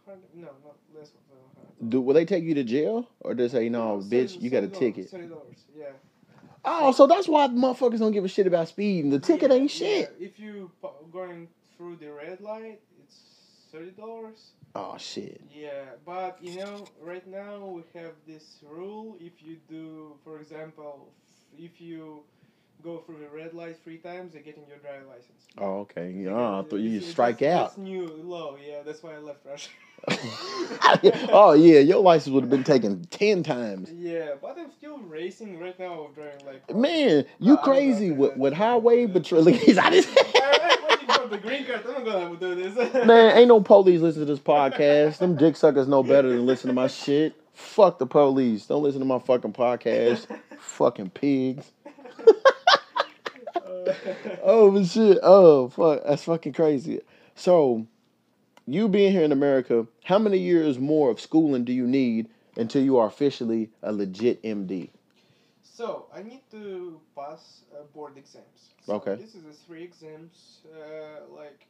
like 100, no, not less than 100. Do will they take you to jail or they say no, No, bitch, you got a ticket? Thirty dollars, yeah. Oh, so that's why motherfuckers don't give a shit about speeding. The ticket Yeah, ain't shit. yeah. If you going through the red light, it's thirty dollars. Oh shit. Yeah, but you know, right now we have this rule. If you do, for example, if you go through the red light three times, you're getting your driver license. Oh, okay. Yeah, I thought you It's- just it's- strike out. That's new law. Yeah, that's why I left Russia. oh yeah, your license would have been taken ten times. Yeah, but I'm still racing right now. Driving like. Man, you Uh, crazy with, with highway patrol. Look, he's out his I'm the green card. I'm gonna do this. Man, ain't no police listen to this podcast. Them dick suckers know better than listen to my shit. Fuck the police. Don't listen to my fucking podcast. fucking pigs. Oh shit. Oh fuck. That's fucking crazy. So you being here in America, how many years more of schooling do you need until you are officially a legit MD? So I need to pass uh, board exams. So Okay. This is the three exams, uh, like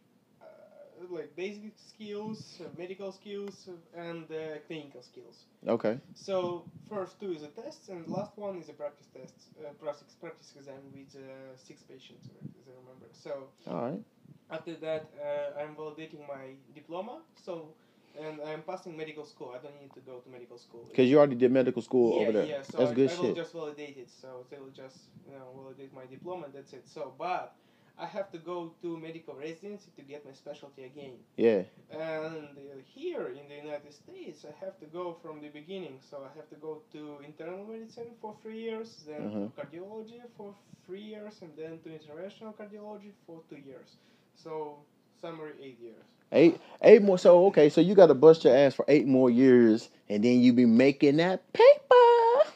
like basic skills, uh, medical skills, and uh, clinical skills. Okay. So first two is a test, and last one is a practice test, uh, practice practice exam with uh, six patients, as I remember. So All right. after that, uh, I'm validating my diploma. So and I'm passing medical school. I don't need to go to medical school. Because you already did medical school yeah, over there. Yeah, so That's I, good I shit. will just validate it. So they will just you know validate my diploma. and That's it. So but I have to go to medical residency to get my specialty again. Yeah. And uh, here in the United States, I have to go from the beginning. So I have to go to internal medicine for three years, then Uh-huh. to cardiology for three years, and then to interventional cardiology for two years. So summary eight years. Eight eight more so okay, so you gotta bust your ass for eight more years and then you be making that paper.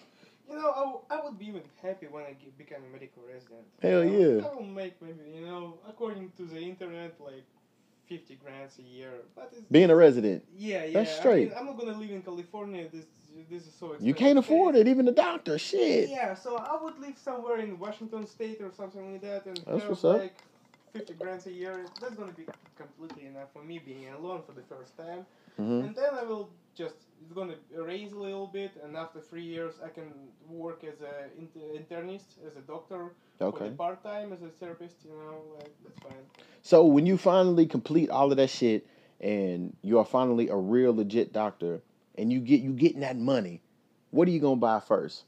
You know, I, w- I would be even happy when I become a medical resident. Hell You know, yeah. I will make maybe, you know, according to the internet, like 50 grants a year. But it's, Being a resident. yeah, yeah. that's I straight. mean, I'm not gonna live in California. This this is so expensive. You can't afford it, even the doctor. Shit. Yeah, so I would live somewhere in Washington State or something like that, and That's have what's up. like 50 grants a year. That's gonna be completely enough for me being alone for the first time. hmm And then I will just it's gonna raise a little bit, and after three years I can work as a inter- internist, as a doctor, Okay. part time as a therapist. You know, like that's fine. So when you finally complete all of that shit and you are finally a real legit doctor and you get you getting that money, what are you gonna buy first?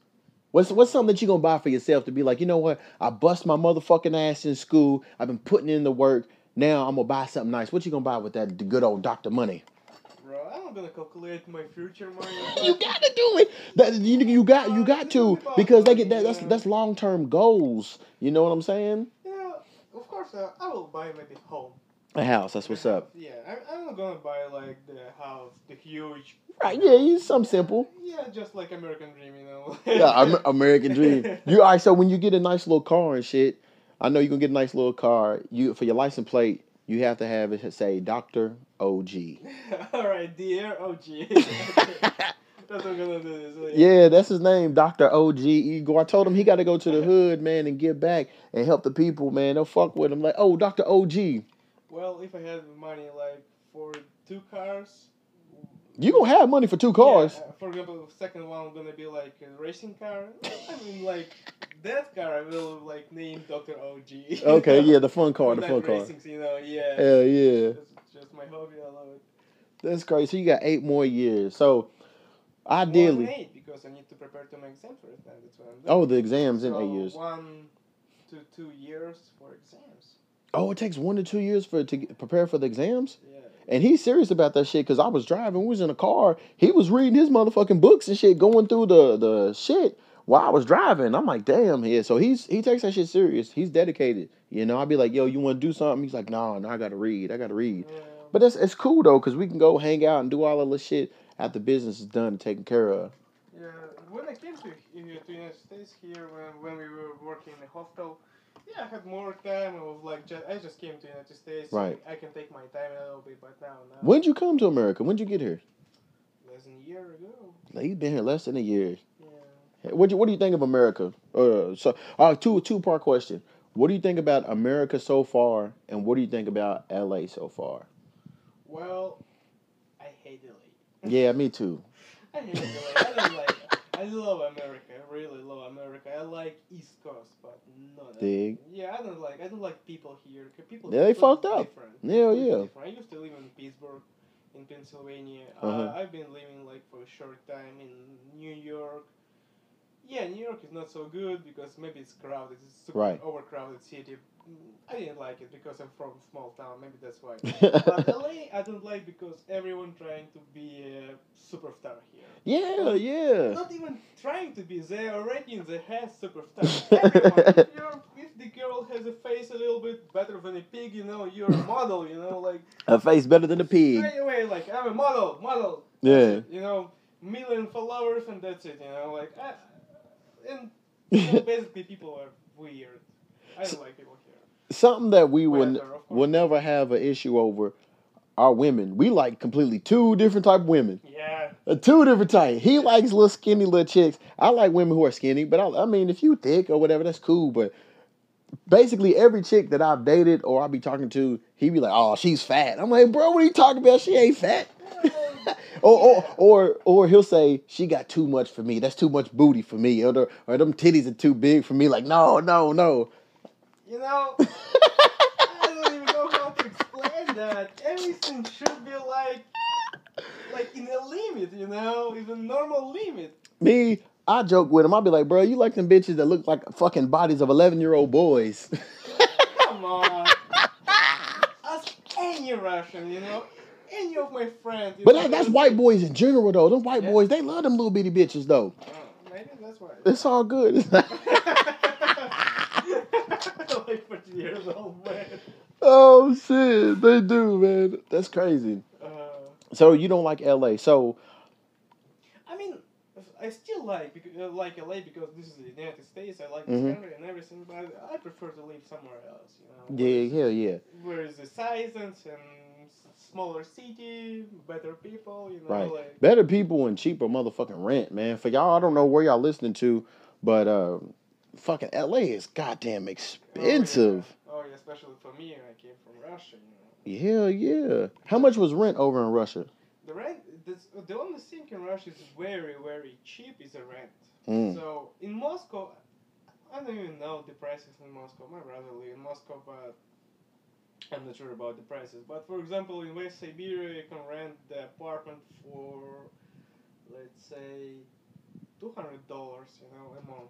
What's what's something that you're gonna buy for yourself to be like, you know what? I bust my motherfucking ass in school. I've been putting in the work. Now I'm gonna buy something nice. What you gonna buy with that good old doctor money? I'm gonna calculate my future money. You gotta do it. That you, you got you got to because they get that. That's that's long term goals. You know what I'm saying? Yeah, of course uh, I will buy maybe home. A house. That's what's up. Yeah, I'm, I'm not gonna buy like the house, the huge. Right? Yeah. You some simple. Yeah, just like American Dream, you know. yeah, Amer- American dream. You all right? So when you get a nice little car and shit, I know you gonna get a nice little car. You for your license plate, you have to have it say Doctor OG. All right, dear OG. That's what gonna do. Yeah, that's his name, Doctor OG Igor. I told him he got to go to the hood, man, and give back and help the people, man. They'll fuck with him. Like, oh, Doctor OG, Well, if I had money like for two cars. You gonna have money for two cars? Yeah, uh, for example, the second one gonna be like a racing car. I mean, like that car I will like name Doctor OG. Okay, yeah, the fun car, the fun car. racing, you know, yeah. Hell yeah, That's just my hobby. I love it. that's crazy. So you got eight more years. So More ideally, eight because I need to prepare to my exams for it. That's what I'm doing. oh, the exams in So eight years. One to two years for exams. Oh, it takes one to two years for to prepare for the exams. Yeah. And he's serious about that shit because I was driving, we was in a car. He was reading his motherfucking books and shit, going through the the shit while I was driving. I'm like, damn, yeah. So he's he takes that shit serious. He's dedicated. You know, I'd be like, yo, you want to do something? He's like, nah, nah, I gotta read. I gotta read. Yeah. But that's it's cool though because we can go hang out and do all of the shit after business is done and taken care of. Yeah, when I came to to United States here, when, when we were working in the hospital, yeah, I had more time. of like, just, I just came to United States. Right. I can take my time a little bit, but now, now When'd you come to America? When'd you get here? less than a year ago. Like, you've been here less than a year. Yeah. What do you, what do you think of America? Uh, so, uh, two two part question. What do you think about America so far, and what do you think about LA so far? Well, I hate LA. Yeah, me too. I hate LA. I don't like. I love America. I really love America. I like East Coast, but not. Dig. Yeah, I don't like. I don't like people here. People. Yeah, they are fucked up. different. Yeah, yeah. different. I used to live in Pittsburgh, in Pennsylvania. Uh-huh. Uh, I've been living like for a short time in New York. Yeah, New York is not so good because maybe it's crowded. It's super Right. overcrowded city. Mm, I didn't like it because I'm from a small town. Maybe that's why. but LA, I don't like because everyone trying to be a superstar here. yeah, yeah. Not even trying to be. They already in the head superstar. Everyone, if, if the girl has a face a little bit better than a pig, you know, you're a model. You know, like A face better than a pig. straight away, like I'm a model, model. Yeah. You know, million followers and that's it. You know, like I, and basically people are weird. I don't like people here. Something that we will will never have an issue over. our women. We like completely two different type of women. Yeah. Uh, two different type. He likes little skinny little chicks. I like women who are skinny, but I, I mean, if you thick or whatever, that's cool. But basically, every chick that I've dated or I be talking to, he be like, "Oh, she's fat." I'm like, "Bro, what are you talking about? She ain't fat." or, or or or he'll say she got too much for me. That's too much booty for me. Or, or them titties are too big for me. Like, no, no, no. You know, I don't even know how to explain that. Everything should be like, like in a limit, you know, in a normal limit. Me, I joke with him. I'll be like, bro, you like them bitches that look like fucking bodies of 11 year old boys. Come on. Ask any Russian, you know, any of my friends. but that, that's white boys in general, though. Them white Yeah. boys, they love them little bitty bitches, though. Oh, maybe that's why. It's all good. like 40 years old man. oh, shit. They do, man. That's crazy. Uh, So you don't like LA. So, I mean, I still like uh, like LA because this is the United States. I like Mhm. this country and everything, but I prefer to live somewhere else. You know, yeah, hell yeah. where is the size and smaller city, better people. You know, Right. like Better people and cheaper motherfucking rent, man. For y'all, I don't know where y'all listening to, but uh, fucking LA is goddamn expensive. Oh yeah, especially for me, I came from Russia. You know, Hell yeah. How much was rent over in Russia? the rent. This, the only thing in Russia is very very cheap is the rent. Mm. So in Moscow, I don't even know the prices in Moscow. My brother lives in Moscow, but I'm not sure about the prices. But for example, in West Siberia, you can rent the apartment for, let's say, two hundred dollars, you know, a month.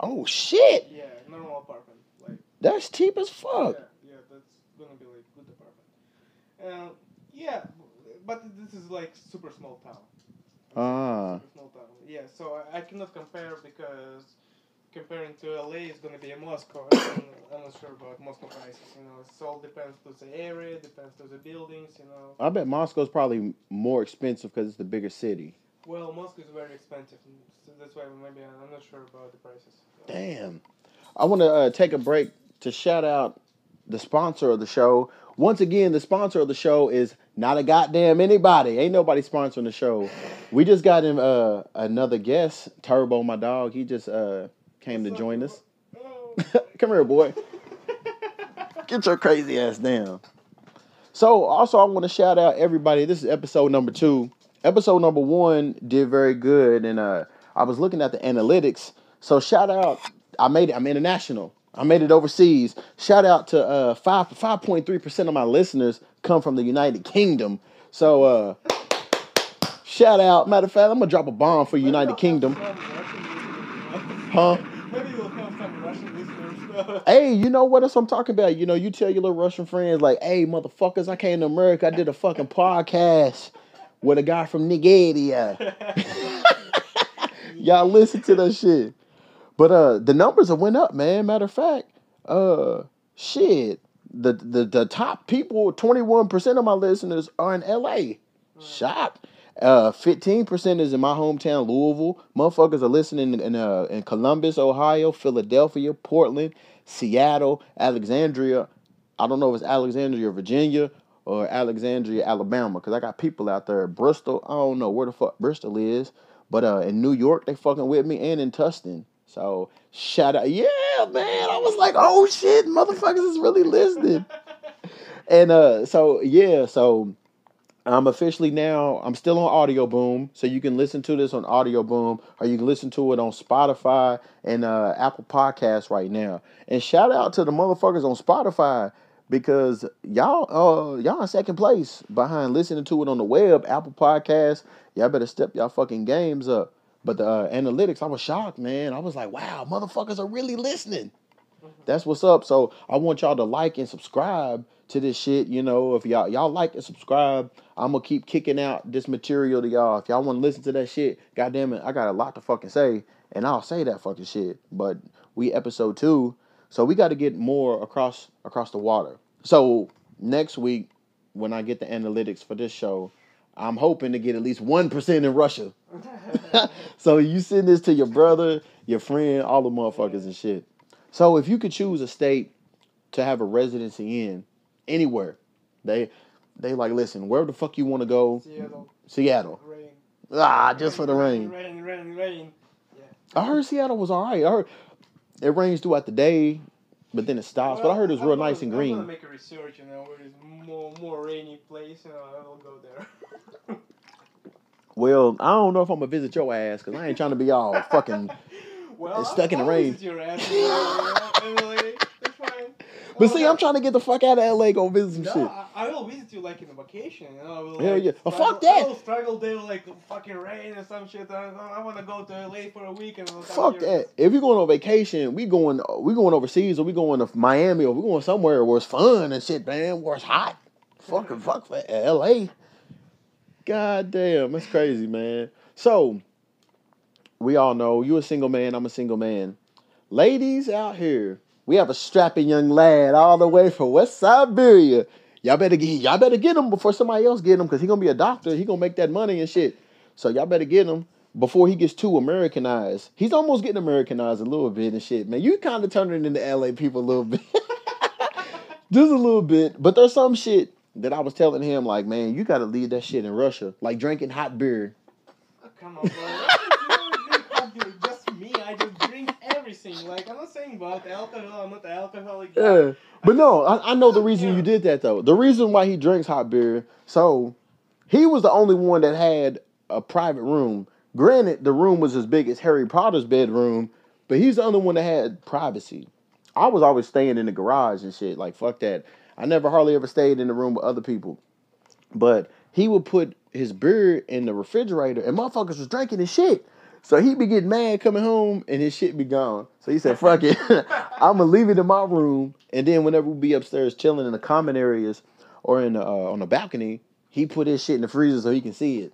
Oh shit, Yeah, normal apartment, like that's cheap as fuck. yeah, yeah, that's gonna be like good apartment. Uh, yeah, but this is like super small town. Ah, Super small town. Yeah, so I, I cannot compare because comparing to LA is gonna be a Moscow. and I'm not sure about Moscow prices. You know, it all depends to the area, depends to the buildings. You know, I bet Moscow's probably more expensive because it's the bigger city. well, Moscow is very expensive, so that's why maybe I'm not sure about the prices. Damn. I want to uh, take a break to shout out the sponsor of the show. Once again, the sponsor of the show is not a goddamn anybody. Ain't nobody sponsoring the show. We just got him uh, another guest, Turbo, my dog. He just uh, came to What's up, join bro? us. Come here, boy. Get your crazy ass down. So, also, I want to shout out everybody. This is episode number two. Episode number one did very good, and uh, I was looking at the analytics. So, shout out. I made it. I'm international. I made it overseas. Shout out to uh, five five point three percent of my listeners come from the United Kingdom. So, uh, shout out. Matter of fact, I'm gonna drop a bomb for United Kingdom. have some Russian listeners, Huh? Maybe you'll have some Russian listeners. Hey, you know what else I'm talking about? You know, you tell your little Russian friends, like, hey, motherfuckers, I came to America. I did a fucking podcast with a guy from Nigeria. Y'all listen to that shit. But uh the numbers have went up, man. Matter of fact, uh shit. The the, the top people, 21% of my listeners are in LA. Shocked. Uh, fifteen percent is in my hometown, Louisville. Motherfuckers are listening in uh, in Columbus, Ohio, Philadelphia, Portland, Seattle, Alexandria. I don't know if it's Alexandria, Virginia, or Alexandria, Alabama, because I got people out there. Bristol, I don't know where the fuck Bristol is, but uh, in New York, they fucking with me, and in Tustin. So shout out, yeah, man. I was like, oh shit, motherfuckers is really listening. And uh, so yeah, so I'm officially now. I'm still on Audio Boom, so you can listen to this on Audio Boom, or you can listen to it on Spotify and uh, Apple Podcasts right now. And shout out to the motherfuckers on Spotify because y'all, uh, y'all in second place behind listening to it on the web, Apple Podcasts. Y'all better step y'all fucking games up. But the uh, analytics, I was shocked, man. I was like, wow, motherfuckers are really listening. That's what's up. So I want y'all to like and subscribe to this shit. You know, if y'all y'all like and subscribe, I'm gonna keep kicking out this material to y'all. If y'all want to listen to that shit, goddamn it, I got a lot to fucking say, and I'll say that fucking shit. But we episode two, so we got to get more across across the water. So next week, when I get the analytics for this show, I'm hoping to get at least one percent in Russia. so you send this to your brother, your friend, all the motherfuckers and shit. So if you could choose a state to have a residency in, anywhere, they They like, listen, where the fuck you want to go? Seattle, Seattle. rain. Ah, just for the rain. Rain, rain, rain. I heard Seattle was all right. I heard it rains throughout the day, but then it stops. but I heard it was real I'm gonna- nice and I'm gonna green. make a research, you know, where is more more rainy place, you know, I will go there. Well, I don't know if I'm gonna visit your ass because I ain't trying to be all fucking. well, It's stuck in the rain. Your ass, Emily. But oh, see, I'm trying to get the fuck out of LA, go visit some No, shit. I, I will visit you like in a vacation. You know, I will, Hell like, yeah. Oh, fuck that. I will struggle there like fucking rain or some shit. I, I want to go to LA for a week and Fuck that. If you're going on vacation, we going we going overseas or we going to Miami or we going somewhere where it's fun and shit, man, where it's hot. Fucking fuck for LA. God damn, that's crazy, man. So we all know you a single man, I'm a single man. Ladies out here, we have a strapping young lad all the way from West Siberia. Y'all better get y'all better get him before somebody else get him because he gonna be a doctor. He gonna make that money and shit. So y'all better get him before he gets too Americanized. He's almost getting Americanized a little bit and shit, man. You kind of turning into LA people a little bit. Just a little bit. But there's some shit that I was telling him, like, man, you gotta leave that shit in Russia. Like drinking hot beer. Oh, come on, bro. you don't drink hot beer, just me. I just drink everything. Like I'm not saying about alcohol. I'm not an alcoholic. Yeah. But no, I, I know the reason you did that though. The reason why he drinks hot beer, so he was the only one that had a private room. Granted, the room was as big as Harry Potter's bedroom, but he's the only one that had privacy. I was always staying in the garage and shit. Like fuck that. I never hardly ever stayed in the room with other people. But he would put his beer in the refrigerator and motherfuckers was drinking his shit. So he be getting mad coming home and his shit be gone. So he said, fuck it. I'm gonna leave it in my room. And then whenever we be upstairs chilling in the common areas or in the, uh, on the balcony, he put his shit in the freezer so he can see it.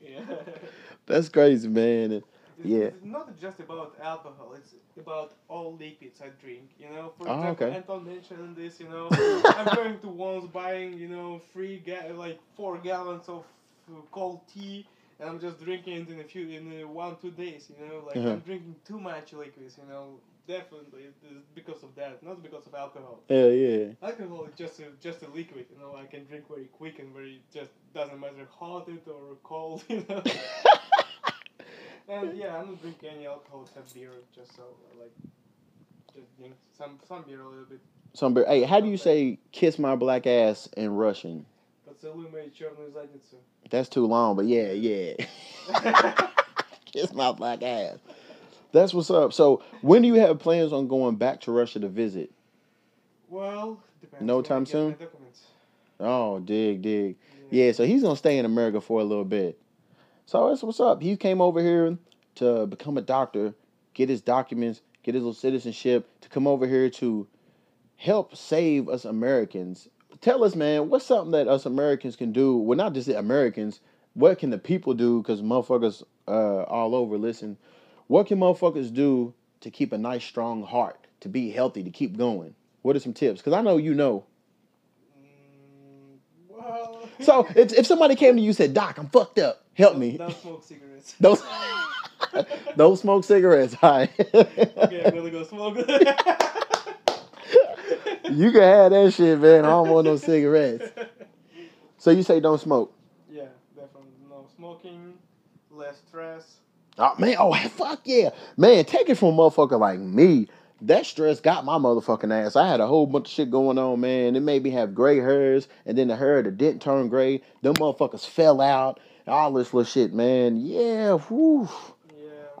Yeah. That's crazy, man. And It's, Yeah. it's not just about alcohol. It's about all liquids I drink. You know, for Oh, example, okay. Anton mentioned this. You know, I'm going to once buying you know three ga- like four gallons of uh, cold tea, and I'm just drinking it in a few in uh, one two days. You know, like Uh-huh. I'm drinking too much liquids. You know, definitely because of that, not because of alcohol. Hell yeah. Alcohol is just a, just a liquid. You know, I can drink very quick and very just doesn't matter hot it or cold. You know. And yeah, I don't drink any alcohol except beer, just so like just drink some some beer a little bit. Some beer. Hey, how do you say kiss my black ass in Russian? Поцелуй мою черную задницу. That's too long, but yeah, yeah. kiss my black ass. That's what's up. So when do you have plans on going back to Russia to visit? well, depends. No when I time get soon? My documents. Oh, dig, dig. Yeah, so he's gonna stay in America for a little bit. So that's what's up. He came over here to become a doctor, get his documents, get his little citizenship, to come over here to help save us Americans. Tell us, man, what's something that us Americans can do? Well, not just the Americans. What can the people do? Because motherfuckers uh, all over listen. What can motherfuckers do to keep a nice, strong heart, to be healthy, to keep going? What are some tips? Because I know you know. Mm, well. So if, if somebody came to you and said, Doc, I'm fucked up, help me. Don't smoke cigarettes. Don't, don't smoke cigarettes. All right. okay, I'm gonna go smoke. you can have that shit, man. I don't want no cigarettes. So you say don't smoke. yeah, definitely no smoking, less stress. Oh man, oh fuck yeah. Man, take it from a motherfucker like me. That stress got my motherfucking ass. I had a whole bunch of shit going on, man. It made me have gray hairs, and then the hair that didn't turn gray. Them motherfuckers fell out. All this little shit, man. Yeah, whew.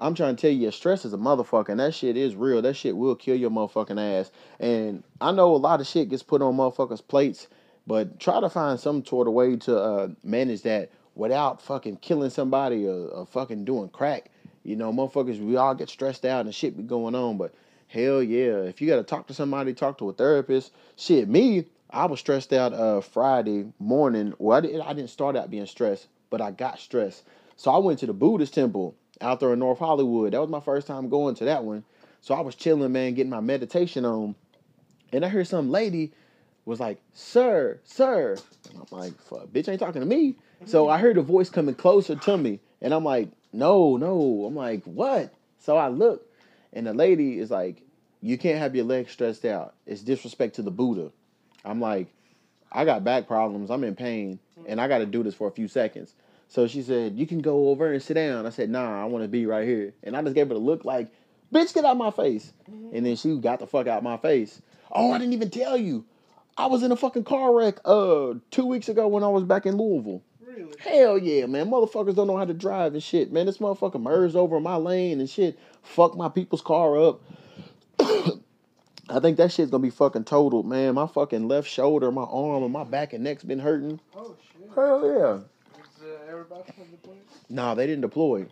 I'm trying to tell you, stress is a motherfucker, and that shit is real. That shit will kill your motherfucking ass. And I know a lot of shit gets put on motherfuckers' plates, but try to find some sort of way to uh, manage that without fucking killing somebody or, or fucking doing crack. You know, motherfuckers, we all get stressed out and shit be going on, but hell yeah, if you got to talk to somebody, talk to a therapist. Shit, me, I was stressed out uh, Friday morning. Well, I didn't, I didn't start out being stressed, but I got stressed. So I went to the Buddhist temple out there in North Hollywood. That was my first time going to that one. So I was chilling, man, getting my meditation on. And I heard some lady was like, Sir, sir. And I'm like, Fuck, bitch ain't talking to me. So I heard a voice coming closer to me. And I'm like, No, no. I'm like, What? So I look, and the lady is like, You can't have your legs stressed out. It's disrespect to the Buddha. I'm like, I got back problems. I'm in pain, and I got to do this for a few seconds. So she said, "You can go over and sit down." I said, "Nah, I want to be right here." And I just gave her a look like, "Bitch, get out my face." And then she got the fuck out my face. Oh, I didn't even tell you. I was in a fucking car wreck uh two weeks ago when I was back in Louisville. Really? Hell yeah, man. Motherfuckers don't know how to drive and shit. Man, this motherfucker merged over my lane and shit. Fuck my people's car up. I think that shit's gonna be fucking totaled, man. My fucking left shoulder, my arm, and my back and neck's been hurting. Oh shit. Hell yeah. Everybody? Nah, they didn't deploy.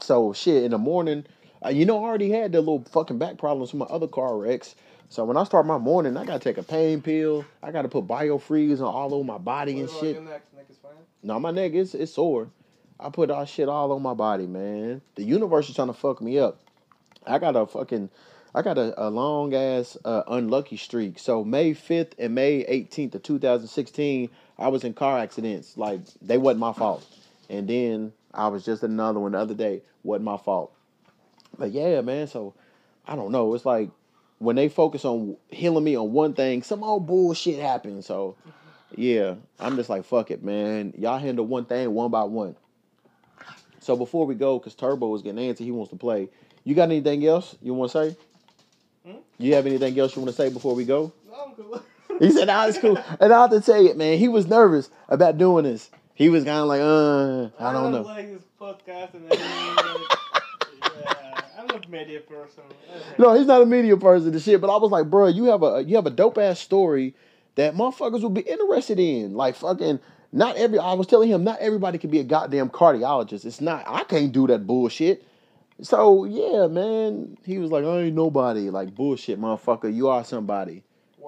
So shit, in the morning, uh, you know, I already had the little fucking back problems from my other car wrecks. So when I start my morning, I gotta take a pain pill. I gotta put biofreeze on all over my body What and shit. your neck? Neck. No, my neck is it's sore. I put all shit all on my body, man. The universe is trying to fuck me up. I got a fucking, I got a, a long ass uh, unlucky streak. So May fifth and May eighteenth of two thousand sixteen, I was in car accidents. Like they wasn't my fault. And then I was just another one the other day. wasn't my fault. But yeah, man. So I don't know. It's like when they focus on healing me on one thing, some old bullshit happens. So yeah, I'm just like fuck it, man. Y'all handle one thing one by one. So before we go, because Turbo is getting antsy, he wants to play. You got anything else you want to say? Hmm? You have anything else you want to say before we go? No. He said, "Nah, it's cool." And I have to tell you, man, he was nervous about doing this. He was kind of like, "Uh, I don't know." like this podcast and yeah, I'm not media person. No, he's not a media person and shit. But I was like, bro, you have a you have a dope ass story that motherfuckers will be interested in. Like fucking not every I was telling him not everybody can be a goddamn cardiologist. It's not I can't do that bullshit. So yeah, man. He was like, I ain't nobody. Like bullshit, motherfucker. You are somebody.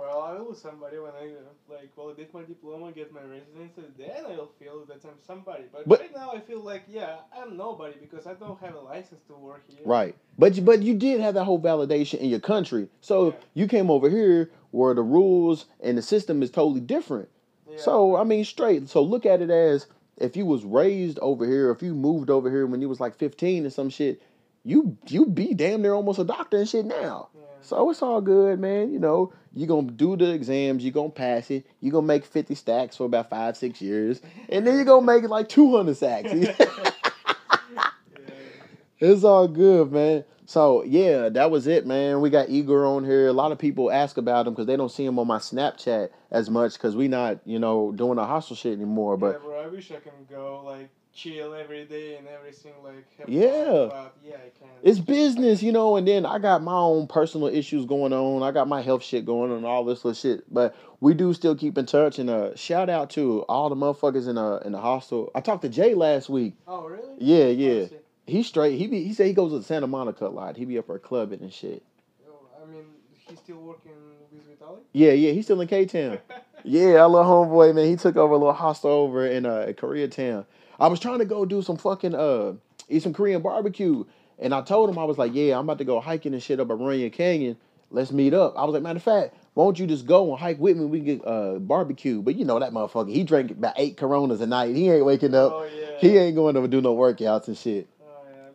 Well, I was somebody when I like validate my diploma, get my residency. Then I'll feel that I'm somebody. But, But- right now, I feel like yeah, I'm nobody because I don't have a license to work here. Right. But you, but you did have that whole validation in your country. So Yeah. you came over here where the rules and the system is totally different. Yeah. So I mean, straight. So look at it as if you was raised over here, if you moved over here when you was like fifteen or some shit, you you be damn near almost a doctor and shit now. Yeah. So it's all good, man. You know, you're gonna do the exams, you're gonna pass it, you're gonna make fifty stacks for about five six years, and then you're gonna make it like two hundred stacks. Yeah. It's all good, man. So yeah, that was it, man. We got Igor on here. A lot of people ask about him because they don't see him on my Snapchat as much because we not, you know, doing the hostel shit anymore. But yeah, bro, I wish I can go like chill every day and everything like. Yeah. Fun, yeah, it's business, you know. And then I got my own personal issues going on. I got my health shit going on, and all this little shit. But we do still keep in touch. And uh, shout out to all the motherfuckers in uh in the hostel. I talked to Jay last week. Oh really? Yeah, Oh, yeah. shit. He straight. He be. He said he goes to Santa Monica a lot. He be up there clubbing and shit. Oh, I mean, he's still working with Vitalik. Yeah, yeah. He's still in K Town. Yeah, our little homeboy, man, he took over a little hostel over in uh Koreatown. I was trying to go do some fucking uh eat some Korean barbecue. And I told him I was like, Yeah, I'm about to go hiking and shit up at Runyon Canyon. Let's meet up. I was like, matter of fact, why don't you just go and hike with me? We can get uh barbecue. But you know that motherfucker, he drank about eight coronas a night. He ain't waking up. Oh yeah. He ain't going to do no workouts and shit. Oh yeah,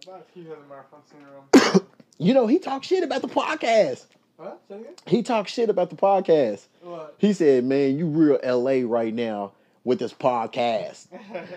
has. You know, he talked shit about the podcast. what? He talked shit about the podcast. What? He said, Man, you real LA right now with this podcast.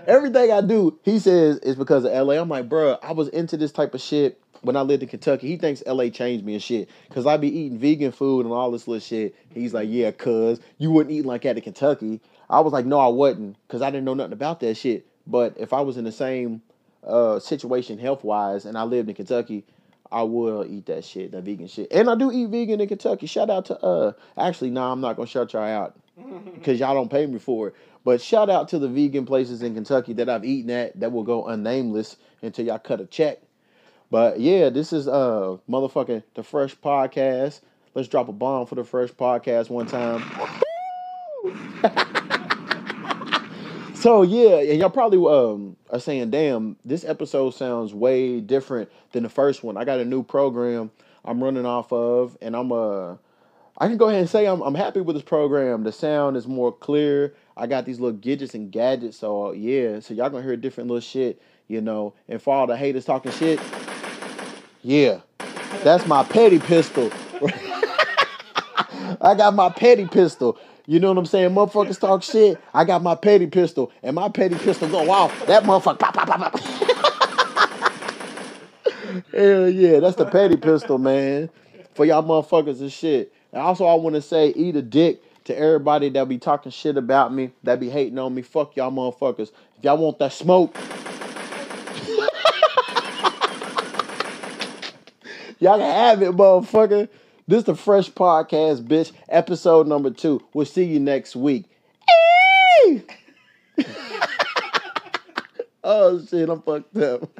Everything I do, he says, is because of LA. I'm like, bruh, I was into this type of shit when I lived in Kentucky. He thinks LA changed me and shit. Cause I be eating vegan food and all this little shit. He's like, yeah, cuz you wouldn't eat like that in Kentucky. I was like, no, I wouldn't, cause I didn't know nothing about that shit. But if I was in the same uh, situation health wise and I lived in Kentucky, I will eat that shit, that vegan shit. And I do eat vegan in Kentucky. Shout out to uh actually nah, I'm not gonna shout y'all out because y'all don't pay me for it. But shout out to the vegan places in Kentucky that I've eaten at that will go unnameless until y'all cut a check. But yeah, this is uh motherfucking the Freshhh Podcast. Let's drop a bomb for the Freshhh Podcast one time. so yeah, and y'all probably um are saying, damn, this episode sounds way different than the first one. I got a new program I'm running off of, and I'm uh I can go ahead and say I'm I'm happy with this program. The sound is more clear. I got these little gadgets and gadgets, so yeah, so y'all gonna hear different little shit, you know. And for all the haters talking shit, yeah, that's my petty pistol. I got my petty pistol. You know what I'm saying? Motherfuckers talk shit. I got my petty pistol, and my petty pistol go off. That motherfucker pop, pop, pop, pop. Hell yeah, that's the petty pistol, man. For y'all motherfuckers and shit. And also, I want to say, eat a dick to everybody that be talking shit about me, that be hating on me. Fuck y'all motherfuckers. If y'all want that smoke, y'all can have it, motherfucker. This the Freshhh Podcast, bitch. Episode number two. We'll see you next week. Oh shit, I'm fucked up.